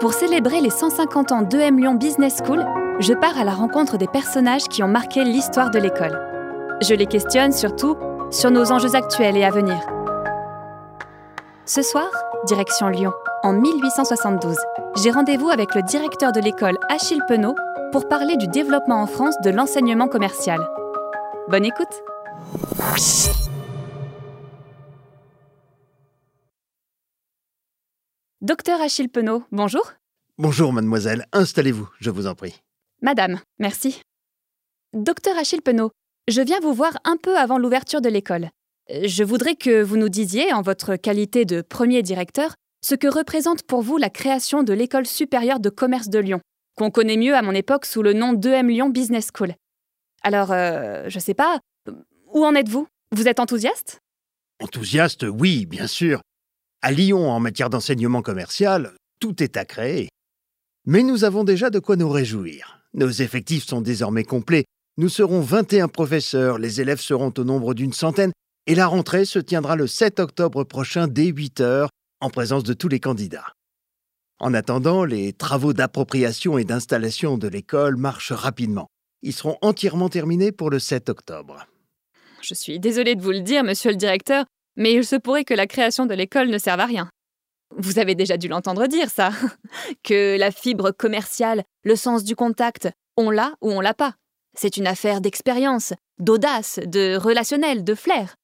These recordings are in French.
Pour célébrer les 150 ans d'EM Lyon Business School, je pars à la rencontre des personnages qui ont marqué l'histoire de l'école. Je les questionne surtout sur nos enjeux actuels et à venir. Ce soir, direction Lyon, en 1872. J'ai rendez-vous avec le directeur de l'école Achille Penaud pour parler du développement en France de l'enseignement commercial. Bonne écoute Docteur Achille Penaud, bonjour. Bonjour mademoiselle, installez-vous, je vous en prie. Madame, merci. Docteur Achille Penaud, je viens vous voir un peu avant l'ouverture de l'école. Je voudrais que vous nous disiez, en votre qualité de premier directeur, ce que représente pour vous la création de l'École supérieure de commerce de Lyon, qu'on connaît mieux à mon époque sous le nom d'EM Lyon Business School. Alors, euh, je sais pas, où en êtes-vous? Vous êtes enthousiaste? Enthousiaste, oui, bien sûr. À Lyon, en matière d'enseignement commercial, tout est à créer. Mais nous avons déjà de quoi nous réjouir. Nos effectifs sont désormais complets. Nous serons 21 professeurs, les élèves seront au nombre d'une centaine, et la rentrée se tiendra le 7 octobre prochain dès 8 heures, en présence de tous les candidats. En attendant, les travaux d'appropriation et d'installation de l'école marchent rapidement. Ils seront entièrement terminés pour le 7 octobre. Je suis désolée de vous le dire, monsieur le directeur, mais il se pourrait que la création de l'école ne serve à rien. Vous avez déjà dû l'entendre dire, ça. que la fibre commerciale, le sens du contact, on l'a ou on l'a pas. C'est une affaire d'expérience, d'audace, de relationnel, de flair.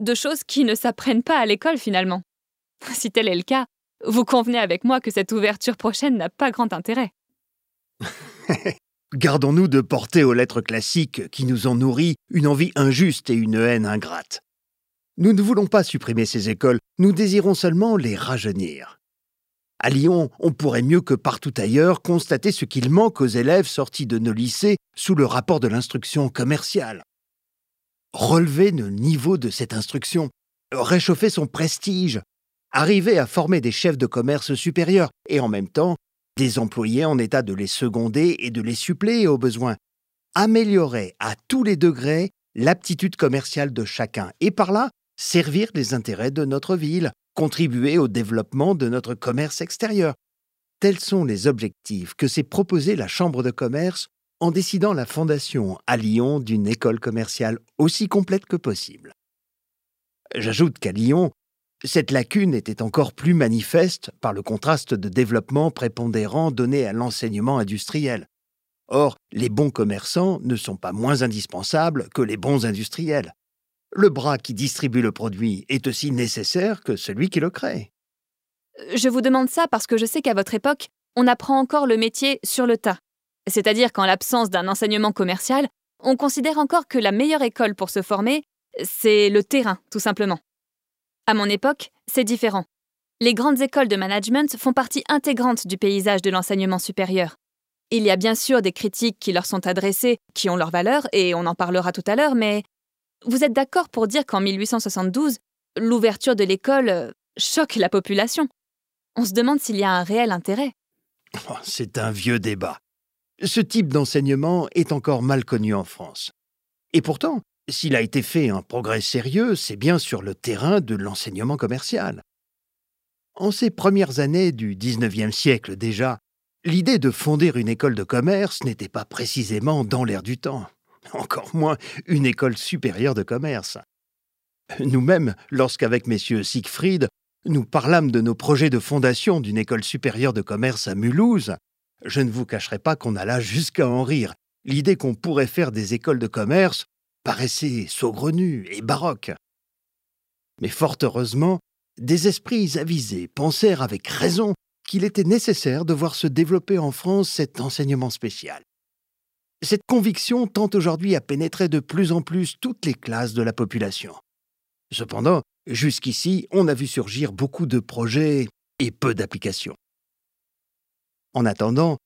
De choses qui ne s'apprennent pas à l'école finalement. Si tel est le cas, vous convenez avec moi que cette ouverture prochaine n'a pas grand intérêt. Gardons-nous de porter aux lettres classiques qui nous ont nourri une envie injuste et une haine ingrate. Nous ne voulons pas supprimer ces écoles, nous désirons seulement les rajeunir. À Lyon, on pourrait mieux que partout ailleurs constater ce qu'il manque aux élèves sortis de nos lycées sous le rapport de l'instruction commerciale. Relever le niveau de cette instruction, réchauffer son prestige, arriver à former des chefs de commerce supérieurs et en même temps des employés en état de les seconder et de les suppléer aux besoins, améliorer à tous les degrés l'aptitude commerciale de chacun. Et par là servir les intérêts de notre ville, contribuer au développement de notre commerce extérieur. Tels sont les objectifs que s'est proposé la Chambre de commerce en décidant la fondation à Lyon d'une école commerciale aussi complète que possible. J'ajoute qu'à Lyon, cette lacune était encore plus manifeste par le contraste de développement prépondérant donné à l'enseignement industriel. Or, les bons commerçants ne sont pas moins indispensables que les bons industriels le bras qui distribue le produit est aussi nécessaire que celui qui le crée. Je vous demande ça parce que je sais qu'à votre époque, on apprend encore le métier sur le tas. C'est-à-dire qu'en l'absence d'un enseignement commercial, on considère encore que la meilleure école pour se former, c'est le terrain, tout simplement. À mon époque, c'est différent. Les grandes écoles de management font partie intégrante du paysage de l'enseignement supérieur. Il y a bien sûr des critiques qui leur sont adressées, qui ont leur valeur, et on en parlera tout à l'heure, mais vous êtes d'accord pour dire qu'en 1872, l'ouverture de l'école euh, choque la population? On se demande s'il y a un réel intérêt. Oh, c'est un vieux débat. Ce type d'enseignement est encore mal connu en France. Et pourtant, s'il a été fait un progrès sérieux, c'est bien sur le terrain de l'enseignement commercial. En ces premières années du XIXe siècle déjà, l'idée de fonder une école de commerce n'était pas précisément dans l'air du temps encore moins une école supérieure de commerce. Nous-mêmes, lorsqu'avec messieurs Siegfried, nous parlâmes de nos projets de fondation d'une école supérieure de commerce à Mulhouse, je ne vous cacherai pas qu'on alla jusqu'à en rire. L'idée qu'on pourrait faire des écoles de commerce paraissait saugrenue et baroque. Mais fort heureusement, des esprits avisés pensèrent avec raison qu'il était nécessaire de voir se développer en France cet enseignement spécial. Cette conviction tente aujourd'hui à pénétrer de plus en plus toutes les classes de la population. Cependant, jusqu'ici, on a vu surgir beaucoup de projets et peu d'applications. En attendant,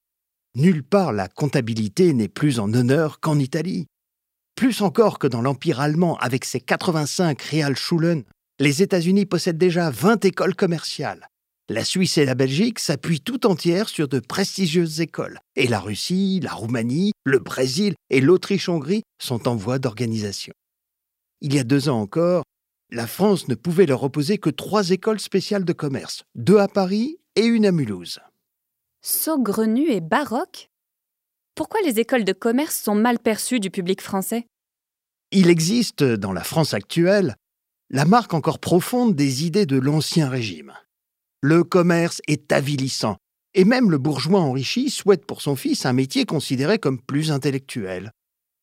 nulle part la comptabilité n'est plus en honneur qu'en Italie. Plus encore que dans l'Empire allemand avec ses 85 Realschulen, les États-Unis possèdent déjà 20 écoles commerciales. La Suisse et la Belgique s'appuient tout entière sur de prestigieuses écoles, et la Russie, la Roumanie, le Brésil et l'Autriche-Hongrie sont en voie d'organisation. Il y a deux ans encore, la France ne pouvait leur opposer que trois écoles spéciales de commerce, deux à Paris et une à Mulhouse. Saugrenu et baroque? Pourquoi les écoles de commerce sont mal perçues du public français? Il existe, dans la France actuelle, la marque encore profonde des idées de l'Ancien Régime. Le commerce est avilissant, et même le bourgeois enrichi souhaite pour son fils un métier considéré comme plus intellectuel.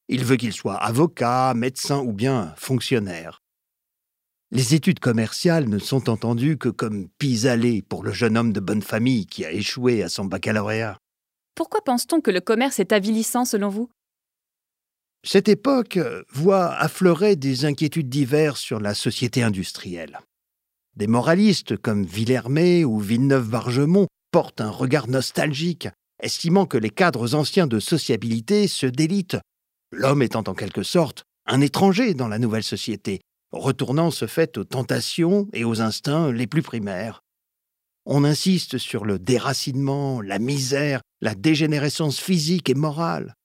Il veut qu'il soit avocat, médecin ou bien fonctionnaire. Les études commerciales ne sont entendues que comme pis-aller pour le jeune homme de bonne famille qui a échoué à son baccalauréat. Pourquoi pense-t-on que le commerce est avilissant selon vous? Cette époque voit affleurer des inquiétudes diverses sur la société industrielle. Des moralistes comme Villermé ou Villeneuve-Bargemont portent un regard nostalgique, estimant que les cadres anciens de sociabilité se délitent, l'homme étant en quelque sorte un étranger dans la nouvelle société, retournant ce fait aux tentations et aux instincts les plus primaires. On insiste sur le déracinement, la misère, la dégénérescence physique et morale.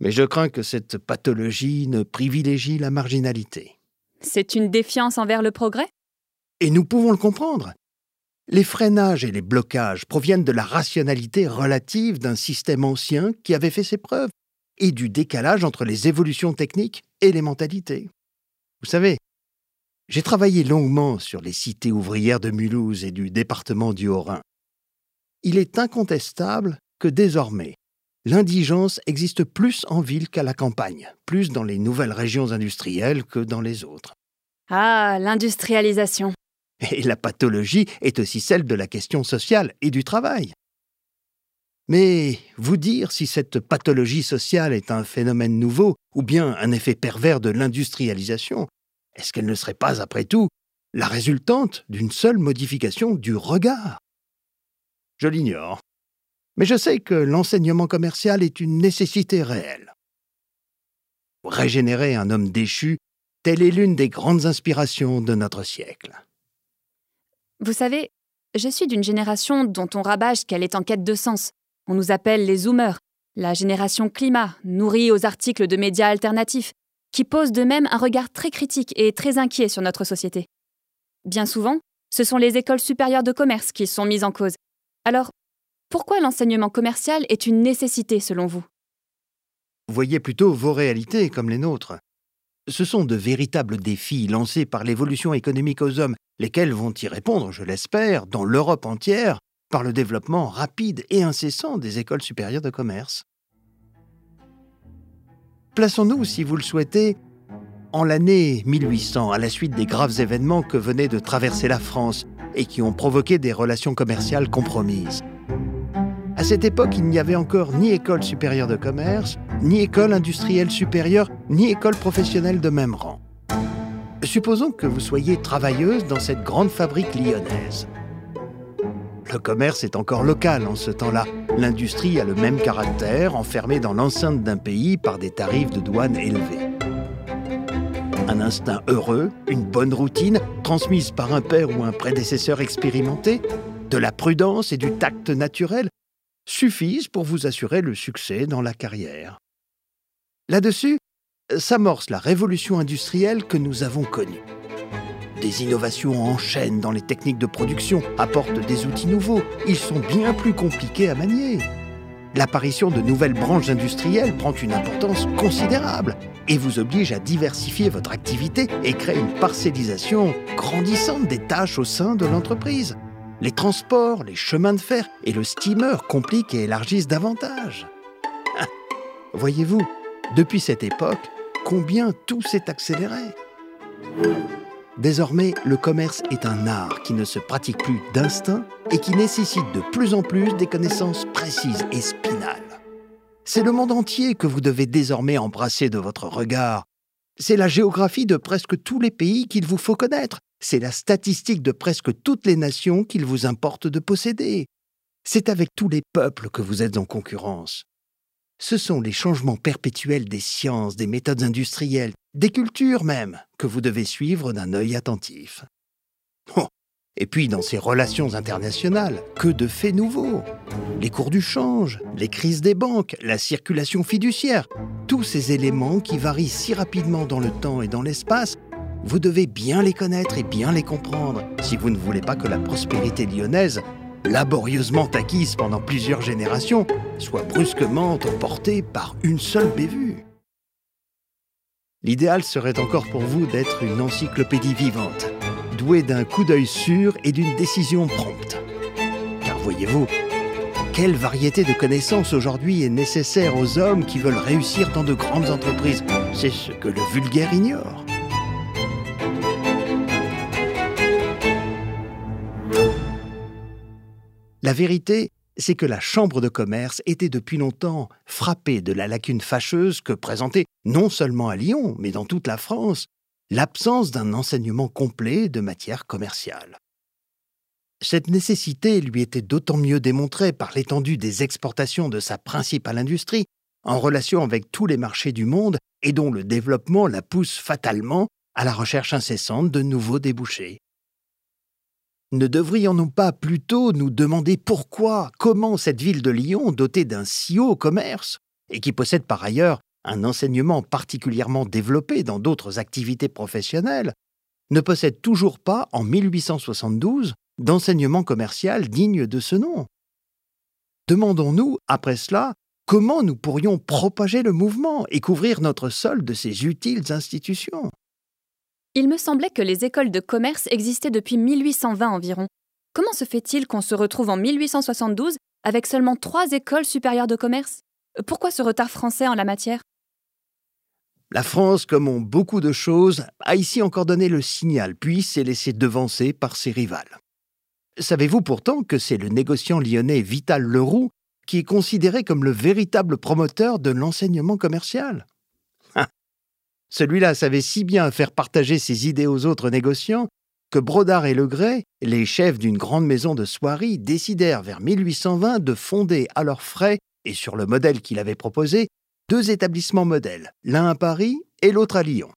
Mais je crains que cette pathologie ne privilégie la marginalité. C'est une défiance envers le progrès? Et nous pouvons le comprendre. Les freinages et les blocages proviennent de la rationalité relative d'un système ancien qui avait fait ses preuves et du décalage entre les évolutions techniques et les mentalités. Vous savez, j'ai travaillé longuement sur les cités ouvrières de Mulhouse et du département du Haut-Rhin. Il est incontestable que désormais, l'indigence existe plus en ville qu'à la campagne, plus dans les nouvelles régions industrielles que dans les autres. Ah, l'industrialisation. Et la pathologie est aussi celle de la question sociale et du travail. Mais vous dire si cette pathologie sociale est un phénomène nouveau ou bien un effet pervers de l'industrialisation, est-ce qu'elle ne serait pas, après tout, la résultante d'une seule modification du regard? Je l'ignore. Mais je sais que l'enseignement commercial est une nécessité réelle. Régénérer un homme déchu, telle est l'une des grandes inspirations de notre siècle. Vous savez, je suis d'une génération dont on rabâche qu'elle est en quête de sens. On nous appelle les zoomers, la génération climat, nourrie aux articles de médias alternatifs, qui pose de même un regard très critique et très inquiet sur notre société. Bien souvent, ce sont les écoles supérieures de commerce qui sont mises en cause. Alors, pourquoi l'enseignement commercial est une nécessité selon vous? Voyez plutôt vos réalités comme les nôtres. Ce sont de véritables défis lancés par l'évolution économique aux hommes, lesquels vont y répondre, je l'espère, dans l'Europe entière, par le développement rapide et incessant des écoles supérieures de commerce. Plaçons-nous, si vous le souhaitez, en l'année 1800, à la suite des graves événements que venait de traverser la France et qui ont provoqué des relations commerciales compromises. À cette époque, il n'y avait encore ni école supérieure de commerce, ni école industrielle supérieure, ni école professionnelle de même rang. Supposons que vous soyez travailleuse dans cette grande fabrique lyonnaise. Le commerce est encore local en ce temps-là. L'industrie a le même caractère, enfermée dans l'enceinte d'un pays par des tarifs de douane élevés. Un instinct heureux, une bonne routine, transmise par un père ou un prédécesseur expérimenté, de la prudence et du tact naturel, suffisent pour vous assurer le succès dans la carrière. Là-dessus, s'amorce la révolution industrielle que nous avons connue. Des innovations en chaîne dans les techniques de production apportent des outils nouveaux. Ils sont bien plus compliqués à manier. L'apparition de nouvelles branches industrielles prend une importance considérable et vous oblige à diversifier votre activité et créer une parcellisation grandissante des tâches au sein de l'entreprise. Les transports, les chemins de fer et le steamer compliquent et élargissent davantage. Voyez-vous, depuis cette époque, combien tout s'est accéléré. Désormais, le commerce est un art qui ne se pratique plus d'instinct et qui nécessite de plus en plus des connaissances précises et spinales. C'est le monde entier que vous devez désormais embrasser de votre regard. C'est la géographie de presque tous les pays qu'il vous faut connaître. C'est la statistique de presque toutes les nations qu'il vous importe de posséder. C'est avec tous les peuples que vous êtes en concurrence. Ce sont les changements perpétuels des sciences, des méthodes industrielles, des cultures même, que vous devez suivre d'un œil attentif. Oh, et puis dans ces relations internationales, que de faits nouveaux. Les cours du change, les crises des banques, la circulation fiduciaire, tous ces éléments qui varient si rapidement dans le temps et dans l'espace, vous devez bien les connaître et bien les comprendre si vous ne voulez pas que la prospérité lyonnaise laborieusement acquises pendant plusieurs générations, soient brusquement emportées par une seule bévue. L'idéal serait encore pour vous d'être une encyclopédie vivante, d'un coup d'œil sûr et d'une décision prompte. Car voyez-vous, quelle variété de connaissances aujourd'hui est nécessaire aux hommes qui veulent réussir dans de grandes entreprises C'est ce que le vulgaire ignore. La vérité, c'est que la Chambre de commerce était depuis longtemps frappée de la lacune fâcheuse que présentait, non seulement à Lyon, mais dans toute la France, l'absence d'un enseignement complet de matière commerciale. Cette nécessité lui était d'autant mieux démontrée par l'étendue des exportations de sa principale industrie, en relation avec tous les marchés du monde et dont le développement la pousse fatalement à la recherche incessante de nouveaux débouchés. Ne devrions-nous pas plutôt nous demander pourquoi, comment cette ville de Lyon, dotée d'un si haut commerce, et qui possède par ailleurs un enseignement particulièrement développé dans d'autres activités professionnelles, ne possède toujours pas, en 1872, d'enseignement commercial digne de ce nom. Demandons-nous, après cela, comment nous pourrions propager le mouvement et couvrir notre sol de ces utiles institutions? Il me semblait que les écoles de commerce existaient depuis 1820 environ. Comment se fait-il qu'on se retrouve en 1872 avec seulement trois écoles supérieures de commerce? Pourquoi ce retard français en la matière? La France, comme en beaucoup de choses, a ici encore donné le signal, puis s'est laissé devancer par ses rivales. Savez-vous pourtant que c'est le négociant lyonnais Vital Leroux qui est considéré comme le véritable promoteur de l'enseignement commercial? Celui-là savait si bien faire partager ses idées aux autres négociants que Brodard et Legray, les chefs d'une grande maison de soierie, décidèrent vers 1820 de fonder à leurs frais, et sur le modèle qu'il avait proposé, deux établissements modèles, l'un à Paris et l'autre à Lyon.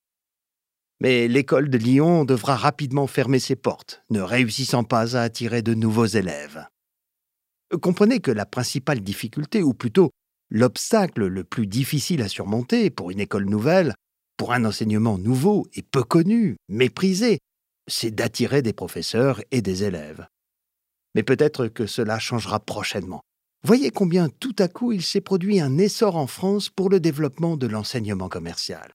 Mais l'école de Lyon devra rapidement fermer ses portes, ne réussissant pas à attirer de nouveaux élèves. Comprenez que la principale difficulté, ou plutôt l'obstacle le plus difficile à surmonter pour une école nouvelle, pour un enseignement nouveau et peu connu, méprisé, c'est d'attirer des professeurs et des élèves. Mais peut-être que cela changera prochainement. Voyez combien tout à coup il s'est produit un essor en France pour le développement de l'enseignement commercial.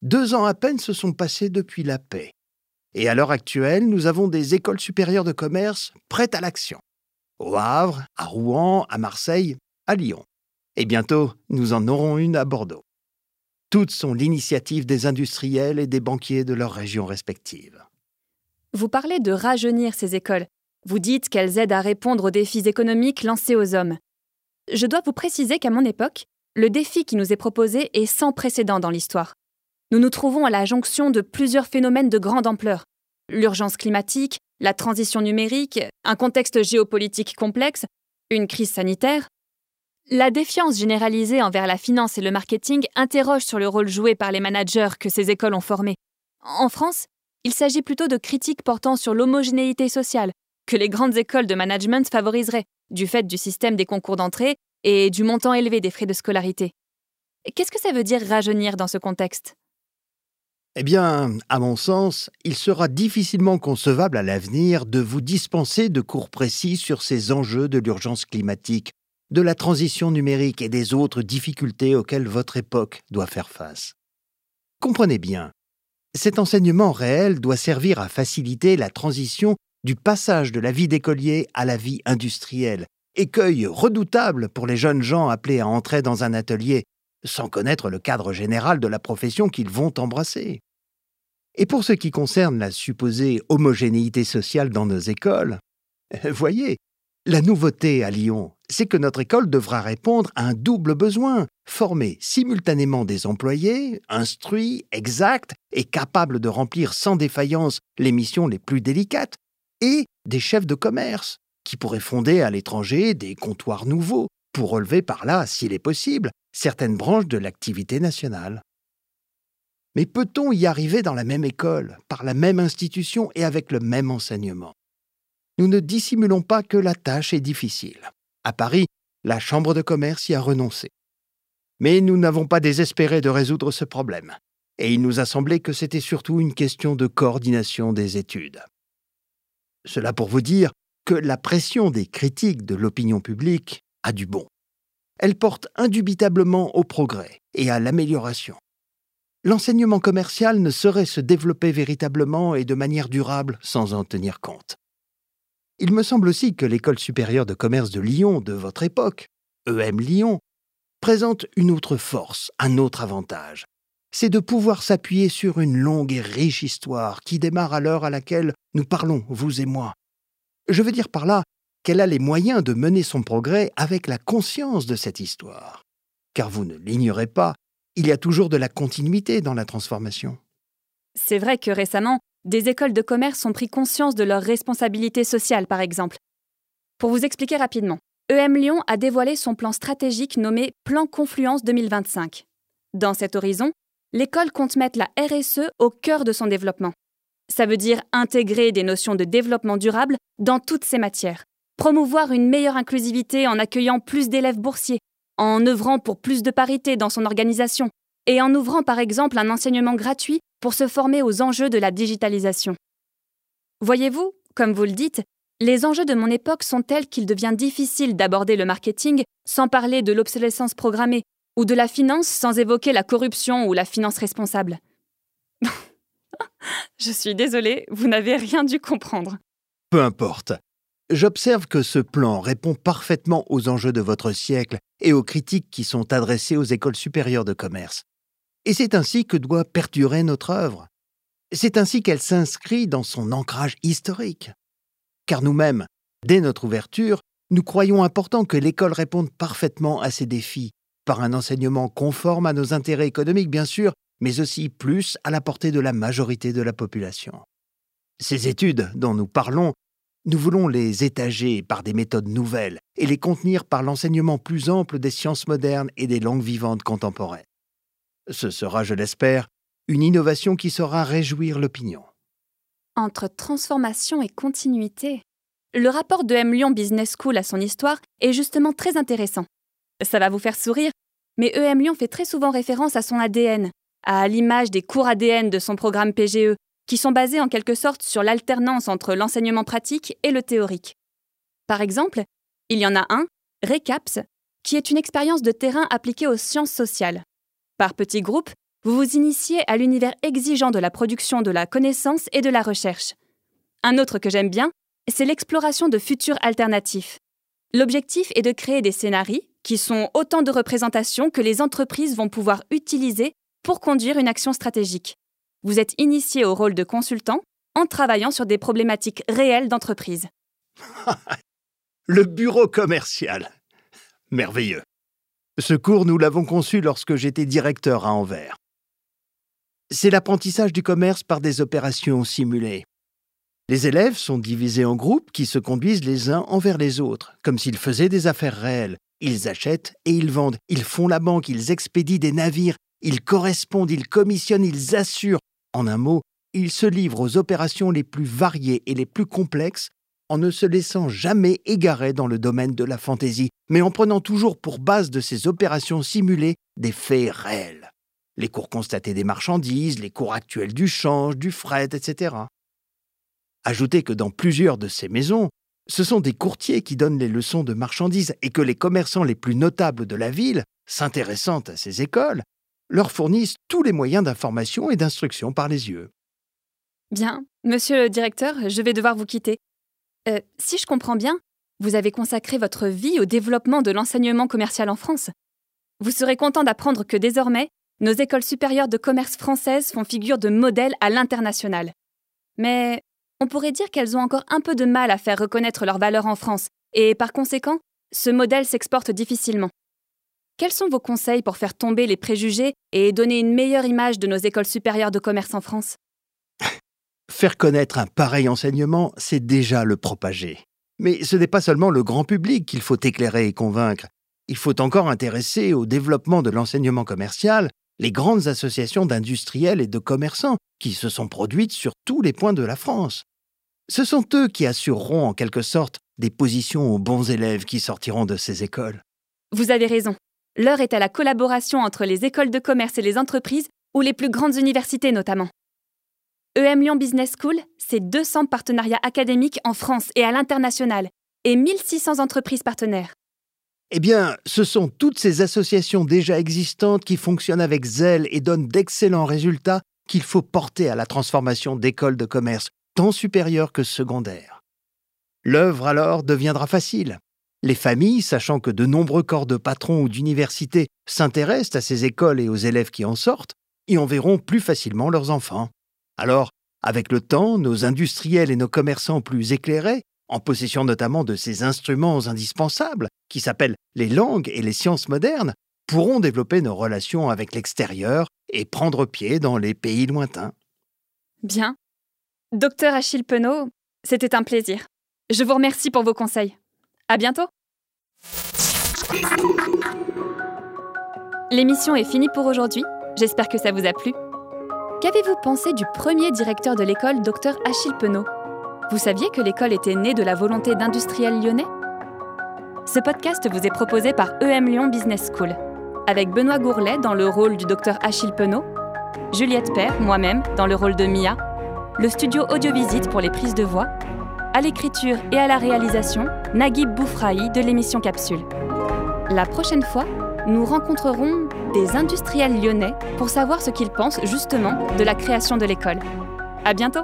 Deux ans à peine se sont passés depuis la paix. Et à l'heure actuelle, nous avons des écoles supérieures de commerce prêtes à l'action. Au Havre, à Rouen, à Marseille, à Lyon. Et bientôt, nous en aurons une à Bordeaux. Toutes sont l'initiative des industriels et des banquiers de leurs régions respectives. Vous parlez de rajeunir ces écoles. Vous dites qu'elles aident à répondre aux défis économiques lancés aux hommes. Je dois vous préciser qu'à mon époque, le défi qui nous est proposé est sans précédent dans l'histoire. Nous nous trouvons à la jonction de plusieurs phénomènes de grande ampleur. L'urgence climatique, la transition numérique, un contexte géopolitique complexe, une crise sanitaire, la défiance généralisée envers la finance et le marketing interroge sur le rôle joué par les managers que ces écoles ont formés. En France, il s'agit plutôt de critiques portant sur l'homogénéité sociale, que les grandes écoles de management favoriseraient, du fait du système des concours d'entrée et du montant élevé des frais de scolarité. Qu'est-ce que ça veut dire rajeunir dans ce contexte? Eh bien, à mon sens, il sera difficilement concevable à l'avenir de vous dispenser de cours précis sur ces enjeux de l'urgence climatique de la transition numérique et des autres difficultés auxquelles votre époque doit faire face. Comprenez bien, cet enseignement réel doit servir à faciliter la transition du passage de la vie d'écolier à la vie industrielle, écueil redoutable pour les jeunes gens appelés à entrer dans un atelier sans connaître le cadre général de la profession qu'ils vont embrasser. Et pour ce qui concerne la supposée homogénéité sociale dans nos écoles, voyez, la nouveauté à Lyon, c'est que notre école devra répondre à un double besoin, former simultanément des employés, instruits, exacts et capables de remplir sans défaillance les missions les plus délicates, et des chefs de commerce, qui pourraient fonder à l'étranger des comptoirs nouveaux, pour relever par là, s'il est possible, certaines branches de l'activité nationale. Mais peut-on y arriver dans la même école, par la même institution et avec le même enseignement? Nous ne dissimulons pas que la tâche est difficile. À Paris, la Chambre de commerce y a renoncé. Mais nous n'avons pas désespéré de résoudre ce problème, et il nous a semblé que c'était surtout une question de coordination des études. Cela pour vous dire que la pression des critiques de l'opinion publique a du bon. Elle porte indubitablement au progrès et à l'amélioration. L'enseignement commercial ne saurait se développer véritablement et de manière durable sans en tenir compte. Il me semble aussi que l'École supérieure de commerce de Lyon de votre époque, EM Lyon, présente une autre force, un autre avantage. C'est de pouvoir s'appuyer sur une longue et riche histoire qui démarre à l'heure à laquelle nous parlons, vous et moi. Je veux dire par là qu'elle a les moyens de mener son progrès avec la conscience de cette histoire. Car vous ne l'ignorez pas, il y a toujours de la continuité dans la transformation. C'est vrai que récemment, des écoles de commerce ont pris conscience de leurs responsabilités sociales, par exemple. Pour vous expliquer rapidement, EM Lyon a dévoilé son plan stratégique nommé Plan Confluence 2025. Dans cet horizon, l'école compte mettre la RSE au cœur de son développement. Ça veut dire intégrer des notions de développement durable dans toutes ces matières, promouvoir une meilleure inclusivité en accueillant plus d'élèves boursiers, en œuvrant pour plus de parité dans son organisation, et en ouvrant par exemple un enseignement gratuit pour se former aux enjeux de la digitalisation. Voyez-vous, comme vous le dites, les enjeux de mon époque sont tels qu'il devient difficile d'aborder le marketing sans parler de l'obsolescence programmée, ou de la finance sans évoquer la corruption ou la finance responsable. Je suis désolée, vous n'avez rien dû comprendre. Peu importe. J'observe que ce plan répond parfaitement aux enjeux de votre siècle et aux critiques qui sont adressées aux écoles supérieures de commerce. Et c'est ainsi que doit perdurer notre œuvre. C'est ainsi qu'elle s'inscrit dans son ancrage historique. Car nous-mêmes, dès notre ouverture, nous croyons important que l'école réponde parfaitement à ces défis, par un enseignement conforme à nos intérêts économiques bien sûr, mais aussi plus à la portée de la majorité de la population. Ces études dont nous parlons, nous voulons les étager par des méthodes nouvelles et les contenir par l'enseignement plus ample des sciences modernes et des langues vivantes contemporaines. Ce sera, je l'espère, une innovation qui saura réjouir l'opinion. Entre transformation et continuité, le rapport de M Lyon Business School à son histoire est justement très intéressant. Ça va vous faire sourire, mais EM Lyon fait très souvent référence à son ADN, à l'image des cours ADN de son programme PGE, qui sont basés en quelque sorte sur l'alternance entre l'enseignement pratique et le théorique. Par exemple, il y en a un, RECAPS, qui est une expérience de terrain appliquée aux sciences sociales. Par petits groupes, vous vous initiez à l'univers exigeant de la production de la connaissance et de la recherche. Un autre que j'aime bien, c'est l'exploration de futurs alternatifs. L'objectif est de créer des scénarios qui sont autant de représentations que les entreprises vont pouvoir utiliser pour conduire une action stratégique. Vous êtes initié au rôle de consultant en travaillant sur des problématiques réelles d'entreprise. Le bureau commercial. Merveilleux. Ce cours, nous l'avons conçu lorsque j'étais directeur à Anvers. C'est l'apprentissage du commerce par des opérations simulées. Les élèves sont divisés en groupes qui se conduisent les uns envers les autres, comme s'ils faisaient des affaires réelles. Ils achètent et ils vendent, ils font la banque, ils expédient des navires, ils correspondent, ils commissionnent, ils assurent. En un mot, ils se livrent aux opérations les plus variées et les plus complexes en ne se laissant jamais égarer dans le domaine de la fantaisie, mais en prenant toujours pour base de ces opérations simulées des faits réels. Les cours constatés des marchandises, les cours actuels du change, du fret, etc. Ajoutez que dans plusieurs de ces maisons, ce sont des courtiers qui donnent les leçons de marchandises et que les commerçants les plus notables de la ville, s'intéressant à ces écoles, leur fournissent tous les moyens d'information et d'instruction par les yeux. Bien, monsieur le directeur, je vais devoir vous quitter. Euh, si je comprends bien, vous avez consacré votre vie au développement de l'enseignement commercial en France. Vous serez content d'apprendre que désormais, nos écoles supérieures de commerce françaises font figure de modèle à l'international. Mais on pourrait dire qu'elles ont encore un peu de mal à faire reconnaître leur valeur en France, et par conséquent, ce modèle s'exporte difficilement. Quels sont vos conseils pour faire tomber les préjugés et donner une meilleure image de nos écoles supérieures de commerce en France? Faire connaître un pareil enseignement, c'est déjà le propager. Mais ce n'est pas seulement le grand public qu'il faut éclairer et convaincre. Il faut encore intéresser au développement de l'enseignement commercial les grandes associations d'industriels et de commerçants qui se sont produites sur tous les points de la France. Ce sont eux qui assureront en quelque sorte des positions aux bons élèves qui sortiront de ces écoles. Vous avez raison. L'heure est à la collaboration entre les écoles de commerce et les entreprises, ou les plus grandes universités notamment. EM Lyon Business School, c'est 200 partenariats académiques en France et à l'international, et 1600 entreprises partenaires. Eh bien, ce sont toutes ces associations déjà existantes qui fonctionnent avec zèle et donnent d'excellents résultats qu'il faut porter à la transformation d'écoles de commerce, tant supérieures que secondaires. L'œuvre alors deviendra facile. Les familles, sachant que de nombreux corps de patrons ou d'universités s'intéressent à ces écoles et aux élèves qui en sortent, y enverront plus facilement leurs enfants. Alors, avec le temps, nos industriels et nos commerçants plus éclairés, en possession notamment de ces instruments indispensables, qui s'appellent les langues et les sciences modernes, pourront développer nos relations avec l'extérieur et prendre pied dans les pays lointains. Bien. Docteur Achille Penaud, c'était un plaisir. Je vous remercie pour vos conseils. À bientôt. L'émission est finie pour aujourd'hui. J'espère que ça vous a plu. Qu'avez-vous pensé du premier directeur de l'école, Dr Achille Penaud? Vous saviez que l'école était née de la volonté d'industriels lyonnais? Ce podcast vous est proposé par EM Lyon Business School, avec Benoît Gourlet dans le rôle du Dr Achille Penaud, Juliette Père, moi-même, dans le rôle de Mia, le studio Audiovisite pour les prises de voix, à l'écriture et à la réalisation, Naguib Boufraï de l'émission Capsule. La prochaine fois, nous rencontrerons des industriels lyonnais pour savoir ce qu'ils pensent justement de la création de l'école. À bientôt!